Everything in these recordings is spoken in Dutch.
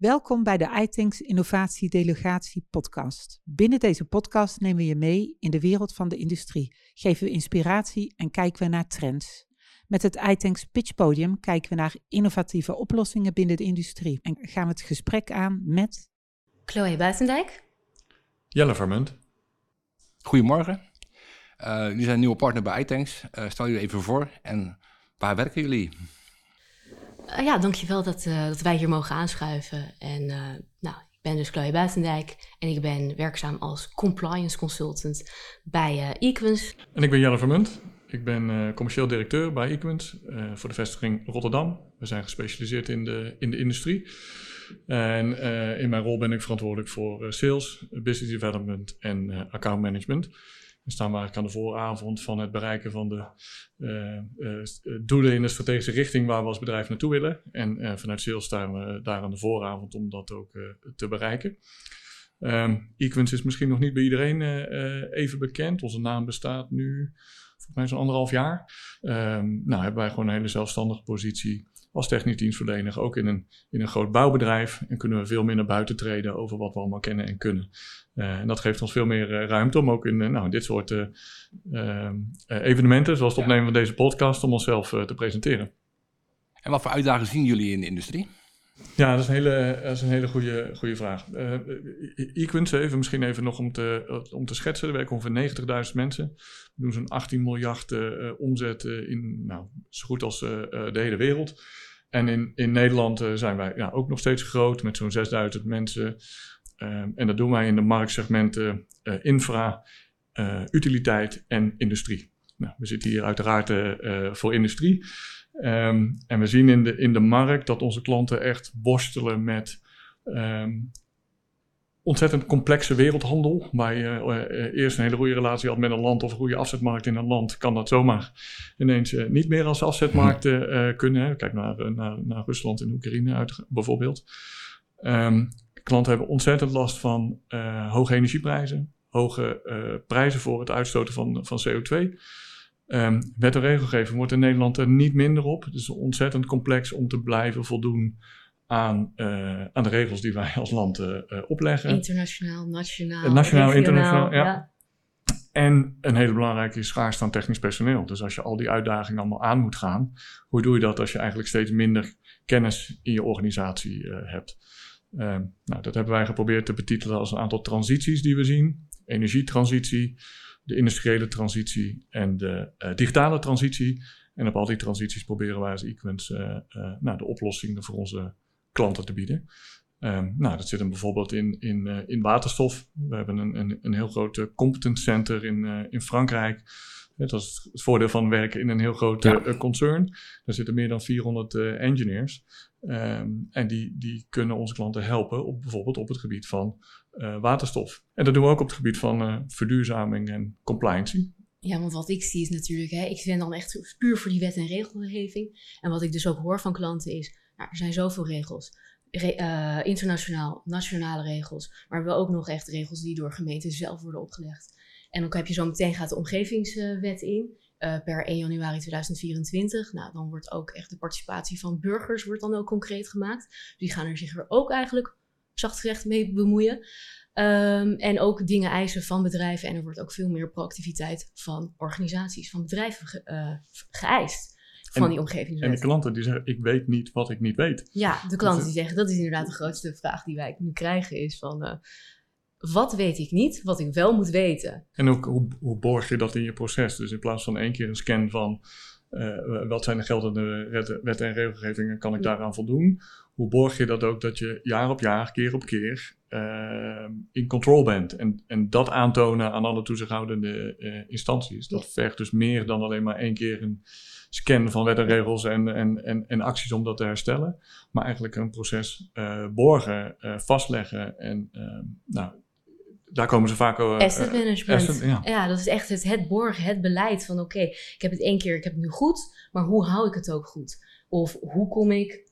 Welkom bij de iThinks Innovatie Delegatie podcast. Binnen deze podcast nemen we je mee in de wereld van de industrie, geven we inspiratie en kijken we naar trends. Met het iThinks Pitch Podium kijken we naar innovatieve oplossingen binnen de industrie en gaan we het gesprek aan met Chloe Buitendijk. Jelle Vermunt. Goedemorgen. Uh, jullie zijn een nieuwe partner bij iThanks. Uh, stel jullie even voor en waar werken jullie? Uh, ja, dankjewel dat, dat wij hier mogen aanschuiven. En nou, ik ben dus Chloe Buitendijk en ik ben werkzaam als compliance consultant bij Equens. En ik ben Jelle Vermunt. Ik ben commercieel directeur bij Equens voor de vestiging Rotterdam. We zijn gespecialiseerd in de, in de industrie. En in mijn rol ben ik verantwoordelijk voor sales, business development en account management. We staan eigenlijk aan de vooravond van het bereiken van de uh, doelen in de strategische richting waar we als bedrijf naartoe willen. En vanuit sales staan we daar aan de vooravond om dat ook te bereiken. Um, Equins is misschien nog niet bij iedereen even bekend. Onze naam bestaat nu volgens mij zo'n anderhalf jaar. Um, nou hebben wij gewoon een hele zelfstandige positie als technisch dienstverlener ook in een, in een groot bouwbedrijf. En kunnen we veel meer naar buiten treden over wat we allemaal kennen en kunnen. Uh, en dat geeft ons veel meer uh, ruimte om ook in uh, nou, dit soort evenementen, zoals het opnemen van deze podcast, om onszelf te presenteren. En wat voor uitdagingen zien jullie in de industrie? Ja, dat is een hele, dat is een hele goede, goede vraag. Uh, Equins, even, misschien even nog om te, om te schetsen. Er werken ongeveer 90.000 mensen. We doen zo'n 18 miljard omzet in nou, zo goed als de hele wereld. En in, in Nederland zijn wij ja, ook nog steeds groot met zo'n 6000 mensen. Ehm, en dat doen wij in de marktsegmenten infra, utiliteit en industrie. Nou, we zitten hier uiteraard voor industrie. Um, en we zien in de, in de markt dat onze klanten echt worstelen met um, ontzettend complexe wereldhandel. Waar je uh, eerst een hele goede relatie had met een land of een goede afzetmarkt in een land, kan dat zomaar ineens uh, niet meer als afzetmarkt uh, kunnen. Kijk naar, naar, naar, Rusland en Oekraïne uit, bijvoorbeeld. Um, klanten hebben ontzettend last van hoge energieprijzen, hoge prijzen voor het uitstoten van, van CO2. Um, wet en regelgeving wordt in Nederland er niet minder op. Het is ontzettend complex om te blijven voldoen aan, uh, aan de regels die wij als land uh, opleggen. Internationaal, nationaal. nationaal, internationaal, ja. ja. En een hele belangrijke is schaarste aan technisch personeel. Dus als je al die uitdagingen allemaal aan moet gaan, hoe doe je dat als je eigenlijk steeds minder kennis in je organisatie hebt? Uh, nou, dat hebben wij geprobeerd te betitelen als een aantal transities die we zien. Energietransitie, de industriële transitie en de uh, digitale transitie. En op al die transities proberen wij als Equens uh, uh, nou, de oplossingen voor onze klanten te bieden. Um, nou, dat zit hem bijvoorbeeld in, in, in waterstof. We hebben een, een, een heel groot competence center in, in Frankrijk. Dat is het voordeel van werken in een heel groot ja. concern. Daar zitten meer dan 400 engineers. Um, en die, die kunnen onze klanten helpen, op, bijvoorbeeld op het gebied van waterstof. En dat doen we ook op het gebied van uh, verduurzaming en compliancy. Ja, want wat ik zie is natuurlijk, hè, ik ben dan echt puur voor die wet en regelgeving. En wat ik dus ook hoor van klanten is, nou, er zijn zoveel regels. Re uh, internationaal, nationale regels. Maar we hebben ook nog echt regels die door gemeenten zelf worden opgelegd. En dan heb je zo meteen gaat de omgevingswet in. Per 1 januari 2024. Nou, dan wordt ook echt de participatie van burgers wordt dan ook concreet gemaakt. Die gaan er zich er ook eigenlijk zachtgerecht mee bemoeien. Um, en ook dingen eisen van bedrijven. En er wordt ook veel meer proactiviteit van organisaties, van bedrijven ge, uh, geëist. Van en, die omgeving. En de klanten die zeggen, ik weet niet wat ik niet weet. Ja, de klanten die zeggen, dat is inderdaad de grootste vraag die wij nu krijgen, is van... Uh, wat weet ik niet, wat ik wel moet weten. En ook hoe, hoe borg je dat in je proces? Dus in plaats van één keer een scan van uh, wat zijn de geldende wetten en regelgevingen, kan ik daaraan voldoen? Hoe borg je dat ook dat je jaar op jaar, keer op keer uh, in control bent? En, en dat aantonen aan alle toezichthoudende uh, instanties. Dat vergt dus meer dan alleen maar één keer een scan van wet en regels en, en, en, en acties om dat te herstellen. Maar eigenlijk een proces borgen, vastleggen en nou, daar komen ze vaak over. Uh, asset management. Asset, ja. ja. dat is echt het, het borgen, het beleid van oké, ik heb het één keer, ik heb het nu goed, maar hoe hou ik het ook goed? Of hoe kom ik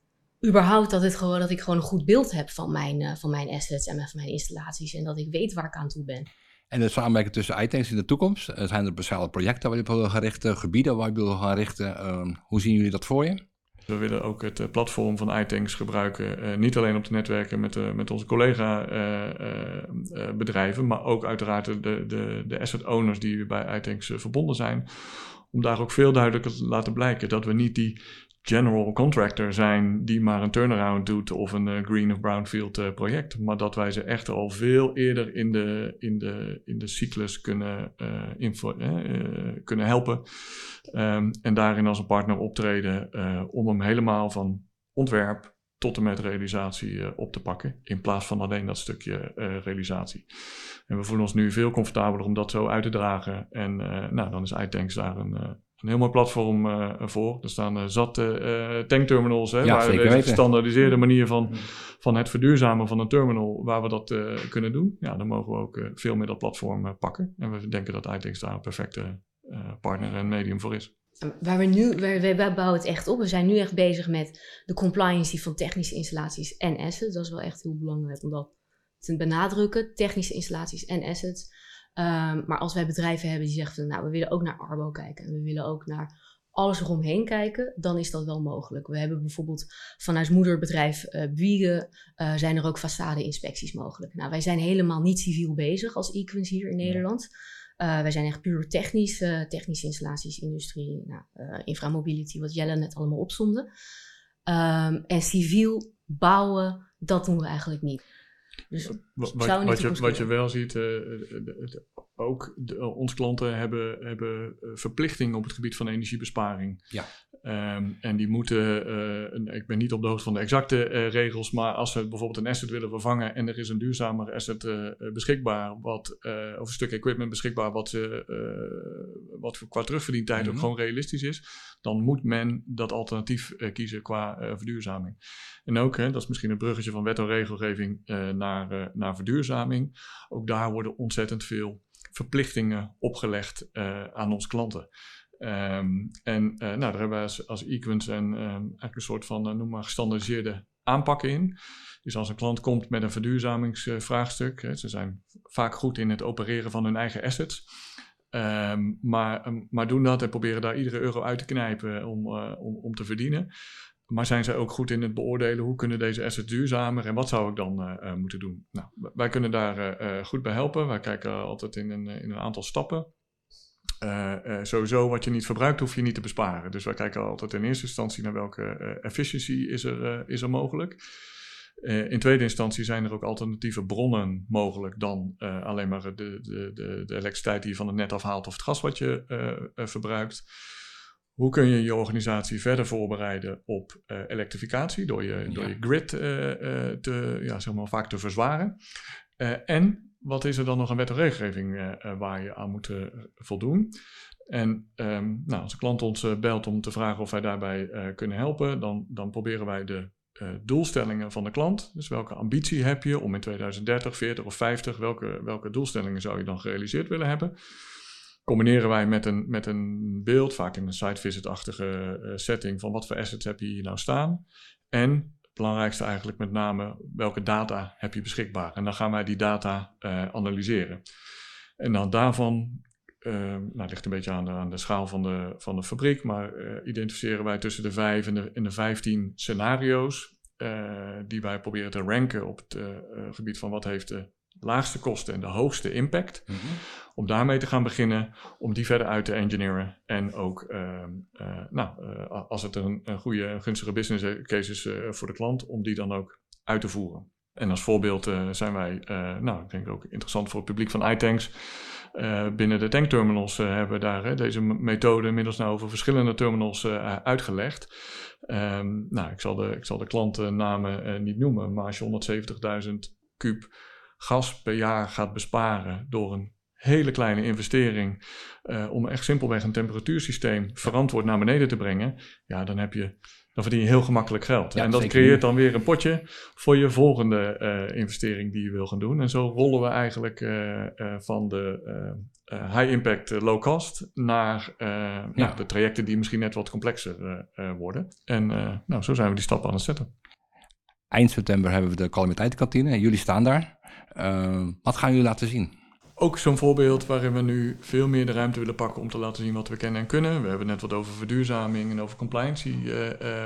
überhaupt dat, het gewoon, dat ik gewoon een goed beeld heb van mijn, uh, van mijn assets en van mijn installaties en dat ik weet waar ik aan toe ben. En het samenwerken tussen items in de toekomst, zijn er speciale projecten waar je op wil gaan richten, gebieden waar je wil gaan richten? Uh, hoe zien jullie dat voor je? We willen ook het platform van iTanks gebruiken, niet alleen op de netwerken met, met onze collega-bedrijven, maar ook uiteraard de, de, de asset owners die bij iTanks verbonden zijn. Om daar ook veel duidelijker te laten blijken dat we niet die general contractor zijn die maar een turnaround doet of een uh, green of brownfield uh, project. Maar dat wij ze echt al veel eerder in de, in de, in de cyclus kunnen, info, kunnen helpen. Um, en daarin als een partner optreden om hem helemaal van ontwerp tot en met realisatie op te pakken. In plaats van alleen dat stukje realisatie. En we voelen ons nu veel comfortabeler om dat zo uit te dragen. En nou, dan is iTanks daar een een heel mooi platform uh, voor. Er staan uh, zat uh, tankterminals, hè, ja, waar we deze gestandaardiseerde manier van, van het verduurzamen van een terminal, waar we dat kunnen doen. Ja, dan mogen we ook veel meer dat platform pakken. En we denken dat iTanks daar een perfecte partner en medium voor is. Waar we nu, wij, wij bouwen het echt op. We zijn nu echt bezig met de compliance van technische installaties en assets. Dat is wel echt heel belangrijk om dat te benadrukken. Technische installaties en assets. Um, maar als wij bedrijven hebben die zeggen van nou, we willen ook naar Arbo kijken en we willen ook naar alles eromheen kijken, dan is dat wel mogelijk. We hebben bijvoorbeeld vanuit moederbedrijf uh, Biegen uh, zijn er ook façade-inspecties mogelijk. Nou, wij zijn helemaal niet civiel bezig als Equins hier in Nederland. Uh, wij zijn echt puur technisch, technische installaties, industrie, nou, inframobility, wat Jelle net allemaal opzomde. Um, en civiel bouwen, dat doen we eigenlijk niet. Dus wat, wat, je, wat je wel ziet, uh, ook de, onze klanten hebben, hebben verplichtingen op het gebied van energiebesparing. Ja. Um, en die moeten, uh, ik ben niet op de hoogte van de exacte uh, regels, maar als we bijvoorbeeld een asset willen vervangen en er is een duurzamer asset beschikbaar, wat, of een stuk equipment beschikbaar, wat, wat qua terugverdientijd mm -hmm. ook gewoon realistisch is, dan moet men dat alternatief kiezen qua verduurzaming. En ook, hè, dat is misschien een bruggetje van wet en regelgeving naar, naar verduurzaming, ook daar worden ontzettend veel verplichtingen opgelegd aan onze klanten. Um, en uh, nou, daar hebben we als, als Equins een, um, eigenlijk een soort van, uh, noem maar, gestandardiseerde aanpakken in. Dus als een klant komt met een verduurzamingsvraagstuk, uh, ze zijn vaak goed in het opereren van hun eigen assets. Um, maar, maar doen dat en proberen daar iedere euro uit te knijpen om, om, om te verdienen. Maar zijn zij ook goed in het beoordelen hoe kunnen deze assets duurzamer en wat zou ik dan moeten doen? Nou, wij kunnen daar goed bij helpen. Wij kijken altijd in een, in een aantal stappen. Sowieso wat je niet verbruikt, hoef je niet te besparen. Dus wij kijken altijd in eerste instantie naar welke efficiency is er, is er mogelijk. in tweede instantie zijn er ook alternatieve bronnen mogelijk dan alleen maar de, de, de, de, elektriciteit die je van het net afhaalt of het gas wat je verbruikt. Hoe kun je je organisatie verder voorbereiden op elektrificatie door je, ja. door je grid te, ja, zeg maar, vaak te verzwaren? en wat is er dan nog aan wet en regelgeving waar je aan moet voldoen? En um, nou, als een klant ons belt om te vragen of wij daarbij kunnen helpen, dan, dan proberen wij de doelstellingen van de klant. Dus welke ambitie heb je om in 2030, 40 of 50, welke, welke doelstellingen zou je dan gerealiseerd willen hebben? Combineren wij met een, met een beeld, vaak in een site visit-achtige setting, van wat voor assets heb je hier nou staan? En belangrijkste eigenlijk met name welke data heb je beschikbaar. En dan gaan wij die data uh, analyseren. En dan daarvan, uh, ligt een beetje aan de, aan de schaal van de, van de fabriek, maar identificeren wij tussen de vijf en de, en de vijftien scenario's die wij proberen te ranken op het gebied van wat heeft de laagste kosten en de hoogste impact. Mm -hmm. Om daarmee te gaan beginnen, om die verder uit te engineeren. En ook, uh, uh, nou, uh, als het een, een goede, gunstige business case is voor de klant, om die dan ook uit te voeren. En als voorbeeld zijn wij, nou, ik denk ook interessant voor het publiek van iTanks. binnen de tankterminals hebben we daar deze methode inmiddels nou over verschillende terminals uitgelegd. Um, nou, ik zal de, ik zal de klantennamen niet noemen, maar als je 170.000 kub gas per jaar gaat besparen door een hele kleine investering uh, om echt simpelweg een temperatuursysteem verantwoord naar beneden te brengen, ja, dan heb je dan verdien je heel gemakkelijk geld. Ja, en dat creëert dan weer een potje voor je volgende uh, investering die je wil gaan doen. En zo rollen we eigenlijk uh, van de high impact, low cost naar ja. nou, de trajecten die misschien net wat complexer worden. En nou, zo zijn we die stappen aan het zetten. Eind september hebben we de calamiteitenkantine. Jullie staan daar. Wat gaan jullie laten zien? ook zo'n voorbeeld waarin we nu veel meer de ruimte willen pakken om te laten zien wat we kennen en kunnen. We hebben net wat over verduurzaming en over compliance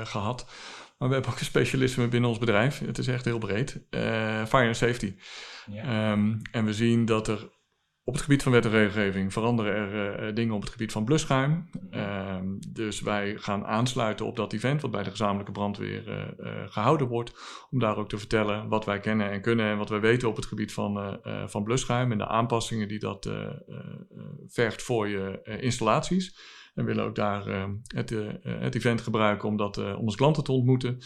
gehad. Maar we hebben ook een specialisme binnen ons bedrijf. Het is echt heel breed. fire and safety. Ja. Ehm, en we zien dat er op het gebied van wet en regelgeving veranderen er uh, dingen op het gebied van blusschuim. Ehm, dus wij gaan aansluiten op dat event wat bij de gezamenlijke brandweer uh, gehouden wordt. Om daar ook te vertellen wat wij kennen en kunnen en wat wij weten op het gebied van, van blusschuim. En de aanpassingen die dat vergt voor je installaties. En willen ook daar ehm, het, het event gebruiken om, dat, om onze klanten te ontmoeten.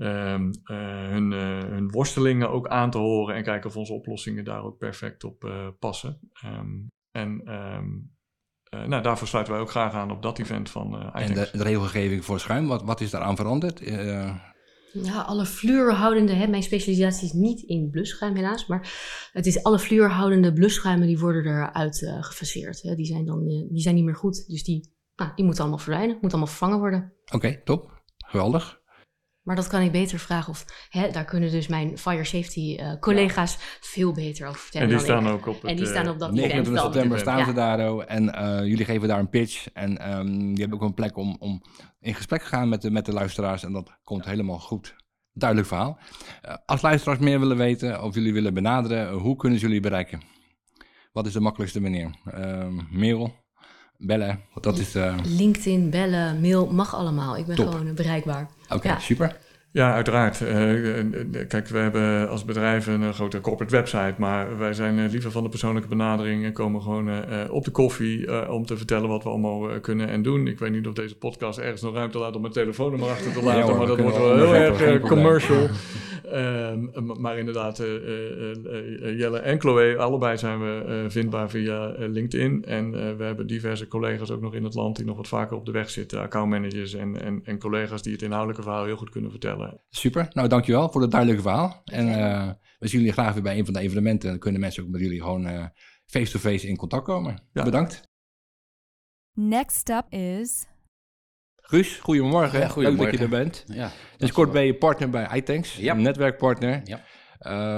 Ehm, eh, hun, uh, hun, worstelingen ook aan te horen en kijken of onze oplossingen daar ook perfect op uh, passen. Um, en um, nou, daarvoor sluiten wij ook graag aan op dat event van uh, En de, de, regelgeving voor schuim, wat, wat is daaraan veranderd? Ja, alle fluorhoudende, hè, mijn specialisatie is niet in blusschuim helaas, maar het is alle fluorhoudende blusschuimen die worden eruit uh, gefaseerd. Hè. Die, zijn dan, die zijn niet meer goed, dus die, nou, die moeten allemaal verdwijnen, moeten allemaal vervangen worden. Oké, okay, top. Geweldig. Maar dat kan ik beter vragen. Of hè, daar kunnen dus mijn fire safety uh, collega's ja. veel beter over vertellen. En die staan ook op het, En die staan op dat 29 event september staan ja. ze daar. En uh, jullie geven daar een pitch. En um, die hebben ook een plek om, om in gesprek te gaan met de, met de luisteraars. En dat komt helemaal goed. Duidelijk verhaal. Uh, als luisteraars meer willen weten of jullie willen benaderen, hoe kunnen ze jullie bereiken? Wat is de makkelijkste manier? mail, bellen, dat is... LinkedIn, bellen, mail, mag allemaal. Ik ben Top. gewoon bereikbaar. Oké, okay, ja. super. Ja, uiteraard. Uh, kijk, we hebben als bedrijf een grote corporate website, maar wij zijn liever van de persoonlijke benadering en komen gewoon uh, op de koffie uh, om te vertellen wat we allemaal kunnen en doen. Ik weet niet of deze podcast ergens nog ruimte laat om mijn telefoonnummer achter te laten, ja, hoor, maar dat wordt wel heel erg commercial. Um, maar inderdaad, Jelle en Chloe, allebei zijn we vindbaar via LinkedIn. En we hebben diverse collega's ook nog in het land die nog wat vaker op de weg zitten, accountmanagers en, en, en collega's die het inhoudelijke verhaal heel goed kunnen vertellen. Super, nou dankjewel voor het duidelijke verhaal. En uh, we zien jullie graag weer bij een van de evenementen. Dan kunnen mensen ook met jullie gewoon face-to-face uh, -face in contact komen. Ja. Bedankt. Next up is... Guus, goedemorgen. Ja, goedemorgen. Leuk dat je er bent. Ja, dus kort ben je partner bij iTanks, ja. een netwerkpartner. Ja.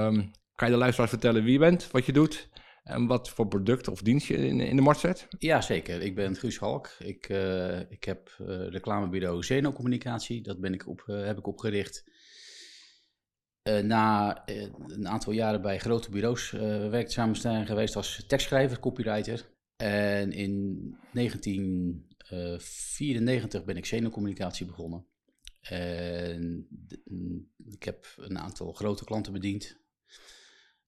Um, kan je de luisteraars vertellen wie je bent, wat je doet en wat voor product of dienst je in, in de markt zet? Ja, zeker. Ik ben Guus Halk. Ik, uh, ik heb uh, reclamebureau Zeno Communicatie. Dat ben ik op, uh, heb ik opgericht. na een aantal jaren bij grote bureaus werkzaam zijn geweest als tekstschrijver, copywriter. En in 1994 ben ik Zeno Communicatie begonnen. En ik heb een aantal grote klanten bediend.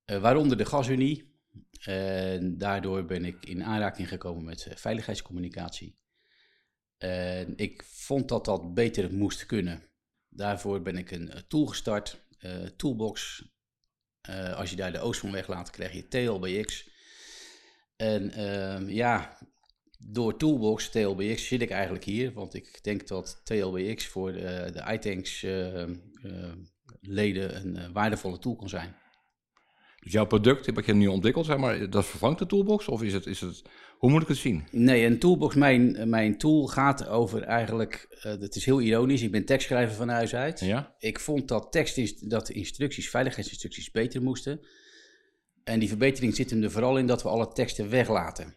waaronder de Gasunie, en daardoor ben ik in aanraking gekomen met uh, veiligheidscommunicatie. En ik vond dat dat beter moest kunnen. Daarvoor ben ik een tool gestart, Toolbox. als je daar de Oost van weglaat, krijg je TLBX. En ehm, ja, door Toolbox, TLBX, zit ik eigenlijk hier. Want ik denk dat TLBX voor de, de iTanks leden een waardevolle tool kan zijn. Dus jouw product, wat je nu ontwikkeld, zeg maar, dat vervangt de toolbox? Of is het, is het, hoe moet ik het zien? Nee, een toolbox, mijn, mijn tool gaat over eigenlijk, het is heel ironisch, ik ben tekstschrijver van huis uit. Ja? Ik vond dat tekst, dat instructies, veiligheidsinstructies beter moesten. En die verbetering zit hem er vooral in dat we alle teksten weglaten.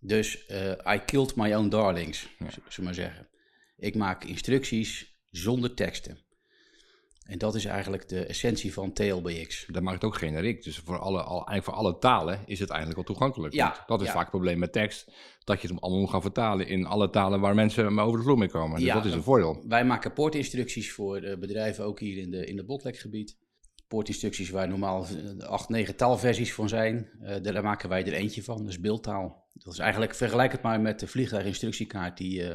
Dus uh, I killed my own darlings, ja. zullen maar zeggen. Ik maak instructies zonder teksten. En dat is eigenlijk de essentie van TLBX. Dat maakt het ook generiek. Dus voor alle, al, eigenlijk voor alle talen is het eigenlijk wel toegankelijk. Ja, dat is vaak het probleem met tekst. Dat je het allemaal moet gaan vertalen in alle talen waar mensen maar over de vloer mee komen. Dus ja, dat is een voordeel. Wij maken poortinstructies voor bedrijven ook hier in de, in de botlekgebied. Poortinstructies waar normaal acht, negen taalversies van zijn. Uh, daar maken wij er eentje van, dus beeldtaal. Dat is eigenlijk, vergelijk het maar met de vliegtuiginstructiekaart die... Uh,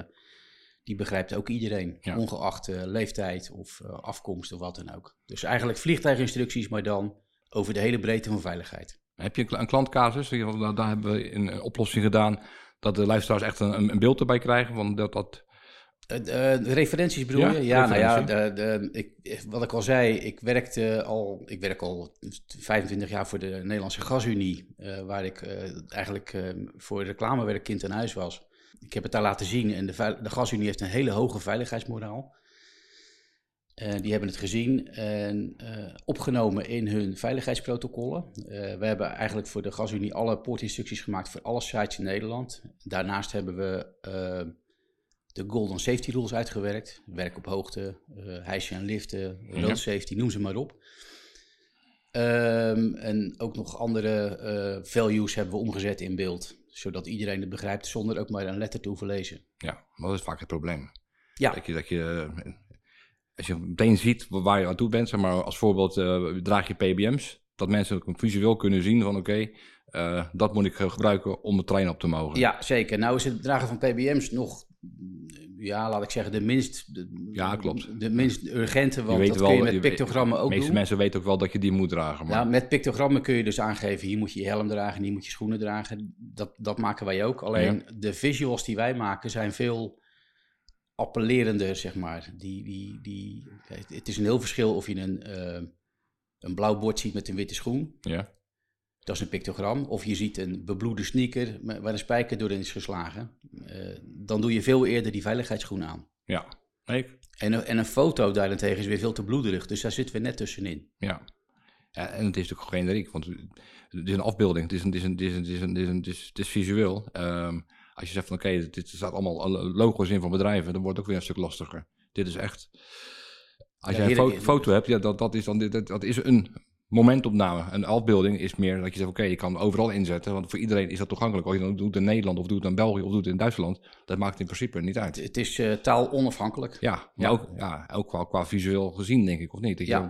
die begrijpt ook iedereen, ongeacht uh, leeftijd of uh, afkomst of wat dan ook. Dus eigenlijk vliegtuiginstructies, maar dan over de hele breedte van veiligheid. Heb je een klantcasus? Daar hebben we een oplossing gedaan dat de luisteraars echt een, een beeld erbij krijgen van dat dat... Uh, referenties bedoel je? Ja, nou ja, de, de, ik, wat ik al zei, ik werkte al, ik werk al 25 jaar voor de Nederlandse Gasunie, waar ik eigenlijk voor reclamewerk kind aan huis was ik heb het daar laten zien en de, de gasunie heeft een hele hoge veiligheidsmoraal. Die hebben het gezien en eh, opgenomen in hun veiligheidsprotocollen. Eh, we hebben eigenlijk voor de GasUnie alle poortinstructies gemaakt voor alle sites in Nederland. Daarnaast hebben we eh, de Golden Safety Rules uitgewerkt. Werk op hoogte, uh, hijsen en liften, road Ja. safety, noem ze maar op. Ehm, en ook nog andere eh, values hebben we omgezet in beeld. Zodat iedereen het begrijpt zonder ook maar een letter te hoeven lezen. Ja, maar dat is vaak het probleem. Ja. Dat je, dat je, eh, als je meteen ziet waar je aan toe bent, zeg maar als voorbeeld draag je PBM's, dat mensen ook visueel kunnen zien van oké, dat moet ik gebruiken om de trein op te mogen. Ja, zeker. Nou is het dragen van PBM's nog, ja, laat ik zeggen, de minst, de, Ja, klopt. de minst urgente, want dat wel, kun je met pictogrammen De ook meeste doen. mensen weten ook wel dat je die moet dragen. Maar Ja, met pictogrammen kun je dus aangeven, hier moet je je helm dragen, hier moet je schoenen dragen. Dat, dat maken wij ook. Alleen de visuals die wij maken zijn veel appellerender, zeg maar. Die, die, die, het is een heel verschil of je een, eh, een blauw bord ziet met een witte schoen. ja, Dat is een pictogram. Of je ziet een bebloede sneaker waar een spijker doorheen is geslagen. Eh, dan doe je veel eerder die veiligheidsschoen aan. ja. Ik- En, een- en een foto daarentegen is weer veel te bloederig. Dus daar zitten we net tussenin. Ja. En het is natuurlijk generiek, want het is een afbeelding, het is, een, het is, een, het is, een, het is, een, het is, een- het is, het is visueel. Ehm, als je zegt van oké, dit staat allemaal logo's in van bedrijven, dan wordt het ook weer een stuk lastiger. Dit is echt, als Ja, jij een foto hebt, ja, dat, dat, is dan, dat, dat is een momentopname. Een afbeelding is meer dat je zegt oké, je kan overal inzetten, want voor iedereen is dat toegankelijk. Of je dan doet in Nederland, of doet het in België, of doet het in Duitsland, dat maakt in principe niet uit. Het is eh, taal onafhankelijk. Ja, maar Ja. ook, ja, ook qua, qua visueel gezien, denk ik, of niet? Dat je Ja.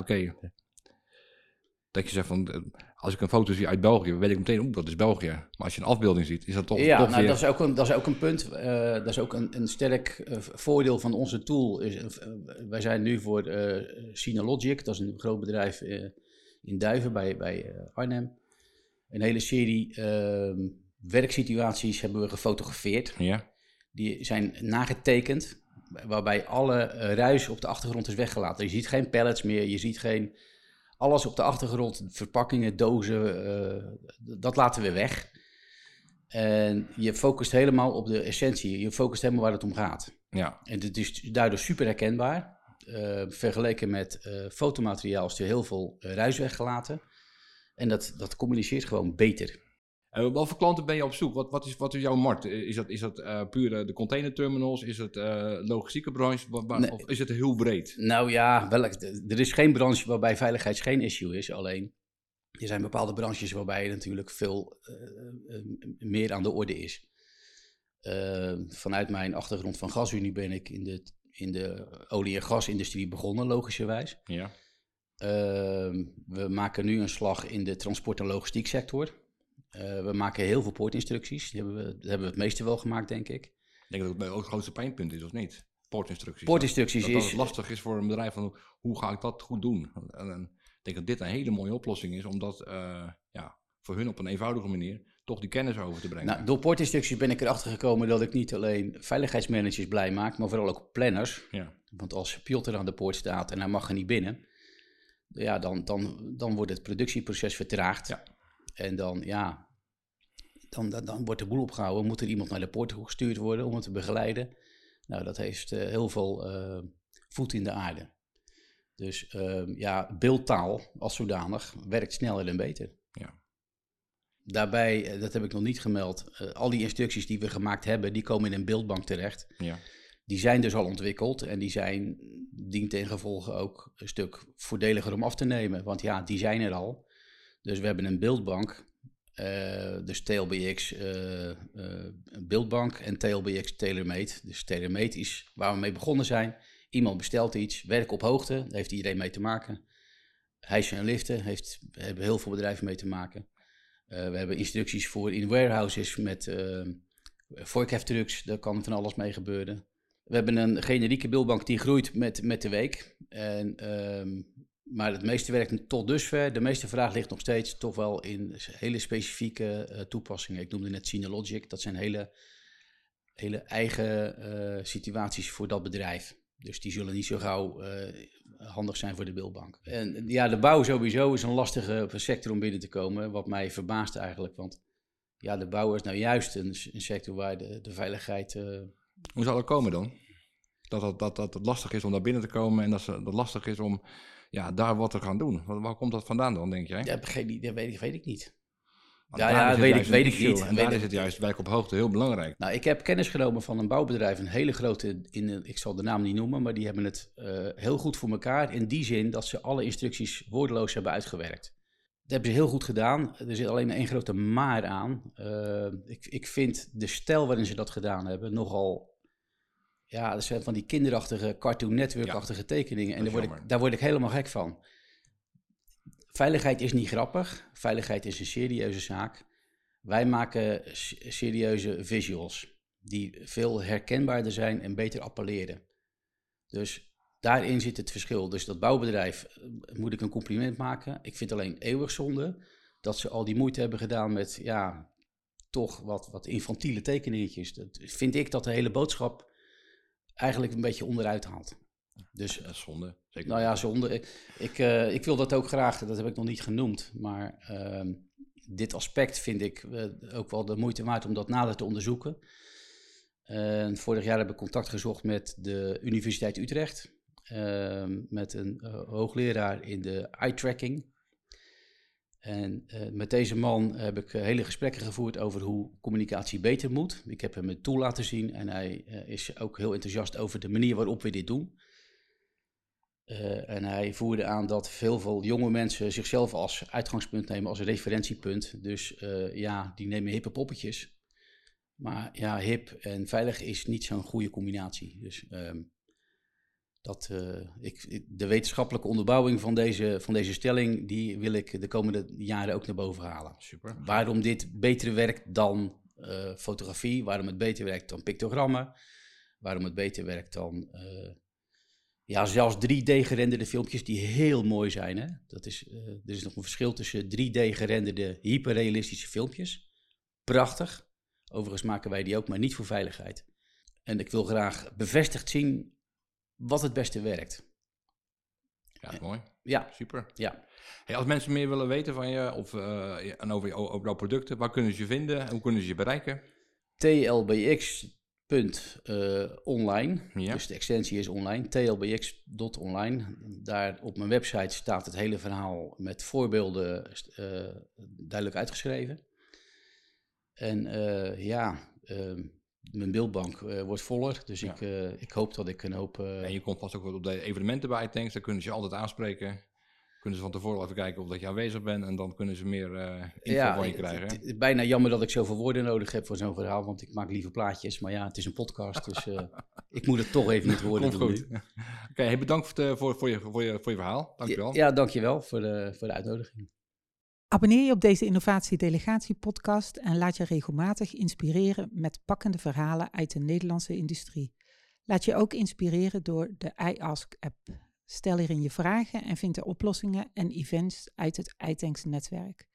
dat je zegt van, eh, als ik een foto zie uit België, weet ik meteen, oeh, dat is België. Maar als je een afbeelding ziet, is dat toch, ja, toch nou, weer... dat, is ook een, dat is ook een punt. eh, dat is ook een, een sterk voordeel van onze tool. Is, wij zijn nu voor Synologic, dat is een groot bedrijf in Duiven bij, bij eh, Arnhem. Een hele serie ehm, werksituaties hebben we gefotografeerd. Ja, Die zijn nagetekend, waarbij alle eh, ruis op de achtergrond is weggelaten. Je ziet geen pallets meer, je ziet geen... Alles op de achtergrond, verpakkingen, dozen, eh, dat laten we weg. En je focust helemaal op de essentie, je focust helemaal waar het om gaat. ja, En het is daardoor super herkenbaar. Eh, vergeleken met eh, fotomateriaal is er heel veel eh, ruis weggelaten. En dat, dat communiceert gewoon beter. En wat voor klanten ben je op zoek? Wat, wat, is, wat is jouw markt? Is dat, is dat eh, puur eh, de containerterminals? Is het eh, logistieke branche? Nee. Of is het heel breed? Nou ja, wel, er is geen branche waarbij veiligheid geen issue is. Alleen er zijn bepaalde branches waarbij natuurlijk veel eh, eh, meer aan de orde is. Eh, vanuit mijn achtergrond van gasunie ben ik in de, in de olie- en gasindustrie begonnen, logischerwijs. Ja, Ehm, we maken nu een slag in de transport- en logistiek sector. Eh, we maken heel veel poortinstructies. Die hebben we, hebben we het meeste wel gemaakt, denk ik. ik denk dat het ook het grootste pijnpunt is, of niet? Poortinstructies. Poortinstructies dat, dat is... het lastig is voor een bedrijf van hoe ga ik dat goed doen? En, en ik denk dat dit een hele mooie oplossing is, omdat eh, ja, voor hun op een eenvoudige manier toch die kennis over te brengen. Nou, door poortinstructies ben ik erachter gekomen dat ik niet alleen veiligheidsmanagers blij maak, maar vooral ook planners. ja. Want als Piotr aan de poort staat en hij mag er niet binnen, ja, dan, dan, dan wordt het productieproces vertraagd. Ja. En dan, ja, dan, dan, dan wordt de boel opgehouden. Moet er iemand naar de poort gestuurd worden om het te begeleiden? Nou, dat heeft eh, heel veel eh, voet in de aarde. Dus ehm, ja, beeldtaal als zodanig werkt sneller en beter. Ja. Daarbij, eh, dat heb ik nog niet gemeld, eh, al die instructies die we gemaakt hebben, die komen in een beeldbank terecht. Ja. Die zijn dus al ontwikkeld en die zijn dient ten gevolge ook een stuk voordeliger om af te nemen. Want ja, die zijn er al. Dus we hebben een beeldbank, eh, dus TLBX eh, beeldbank en TLBX TaylorMade. Dus TaylorMade is waar we mee begonnen zijn. Iemand bestelt iets, werk op hoogte, daar heeft iedereen mee te maken. Hijsen en liften, heeft, hebben heel veel bedrijven mee te maken. Eh, we hebben instructies voor in warehouses met uh, vorkheftrucks, daar kan van alles mee gebeuren. We hebben een generieke beeldbank die groeit met, met de week. En, ehm, maar het meeste werkt tot dusver. De meeste vraag ligt nog steeds toch wel in hele specifieke eh, toepassingen. Ik noemde net Synologic. Dat zijn hele, hele eigen eh, situaties voor dat bedrijf. Dus die zullen niet zo gauw eh, handig zijn voor de beeldbank. En ja, de bouw sowieso is een lastige sector om binnen te komen. Wat mij verbaast eigenlijk. Want ja, de bouw is nou juist een, een sector waar de, de veiligheid... eh, Hoe zal het komen dan? Dat, dat, dat, dat het lastig is om daar binnen te komen en dat, ze, dat het lastig is om ja, daar wat te gaan doen. Waar, waar komt dat vandaan dan, denk jij? Ja, dat weet, ik, weet ik niet. Want ja, ja, weet ik- weet ik niet. En daar is het juist werk op hoogte heel belangrijk. Nou, ik heb kennis genomen van een bouwbedrijf, een hele grote, in, ik zal de naam niet noemen, maar die hebben het eh, heel goed voor elkaar. In die zin dat ze alle instructies woordeloos hebben uitgewerkt. Dat hebben ze heel goed gedaan. Er zit alleen één grote maar aan. Eh, ik, ik vind de stijl waarin ze dat gedaan hebben nogal. Ja, dat zijn van die kinderachtige, Cartoon Network-achtige tekeningen. En daar word, ik, daar word ik helemaal gek van. Veiligheid is niet grappig. Veiligheid is een serieuze zaak. Wij maken serieuze visuals die veel herkenbaarder zijn en beter appelleren. Dus daarin zit het verschil. Dus dat bouwbedrijf eh, moet ik een compliment maken. Ik vind alleen eeuwig zonde dat ze al die moeite hebben gedaan met ja, toch wat, wat infantiele tekeningetjes. Dat vind ik dat de hele boodschap eigenlijk een beetje onderuit haalt. Dus is zonde. Zeker. nou ja, zonde. Ik, ik, eh, ik wil dat ook graag, dat heb ik nog niet genoemd. Maar ehm, dit aspect vind ik eh, ook wel de moeite waard om dat nader te onderzoeken. En vorig jaar heb ik contact gezocht met de Universiteit Utrecht. ehm, met een eh, hoogleraar in de eye tracking. En eh, met deze man heb ik eh, hele gesprekken gevoerd over hoe communicatie beter moet. Ik heb hem een tool laten zien en hij eh, is ook heel enthousiast over de manier waarop we dit doen. Eh, en hij voerde aan dat veel veel jonge mensen zichzelf als uitgangspunt nemen, als referentiepunt. Dus eh, ja, die nemen hippe poppetjes. Maar ja, hip en veilig is niet zo'n goede combinatie. Dus ehm, dat, eh, ik, de wetenschappelijke onderbouwing van deze, van deze stelling, die wil ik de komende jaren ook naar boven halen. Super. Waarom dit beter werkt dan fotografie, waarom het beter werkt dan pictogrammen, waarom het beter werkt dan ja, zelfs 3D-gerenderde filmpjes die heel mooi zijn. Hè? Dat is, eh, er is nog een verschil tussen 3D-gerenderde hyperrealistische filmpjes. Prachtig. Overigens maken wij die ook, maar niet voor veiligheid. En ik wil graag bevestigd zien wat het beste werkt. Ja, mooi. Ja, Super. ja. Hey, als mensen meer willen weten van je of, eh, en over, je- over jouw producten, waar kunnen ze je vinden en hoe kunnen ze je bereiken? tlbx.online. Ja. Dus de extensie is online. tlbx.online. Daar op mijn website staat het hele verhaal met voorbeelden eh, duidelijk uitgeschreven. En eh, ja, eh, mijn beeldbank eh, wordt voller. Dus Ja. ik, eh, ik hoop dat ik een hoop... eh, En je komt vast ook wel op de evenementen bij Tanks, daar kunnen ze je altijd aanspreken. Kunnen ze van tevoren even kijken of dat je aanwezig bent en dan kunnen ze meer eh info van je krijgen. het- het- bijna jammer dat ik zoveel woorden nodig heb voor zo'n verhaal, want ik maak liever plaatjes. Maar ja, het is een podcast, dus eh, ik moet het toch even met woorden Komt doen. goed. Oké, hey, bedankt voor, de- voor, voor, je, voor, je, voor je verhaal. Dankjewel. Ja, dankjewel voor de, voor de uitnodiging. Abonneer je op deze Innovatie-delegatie-podcast en laat je regelmatig inspireren met pakkende verhalen uit de Nederlandse industrie. Laat je ook inspireren door de iAsk-app. Stel hierin je vragen en vind de oplossingen en events uit het iTanks-netwerk.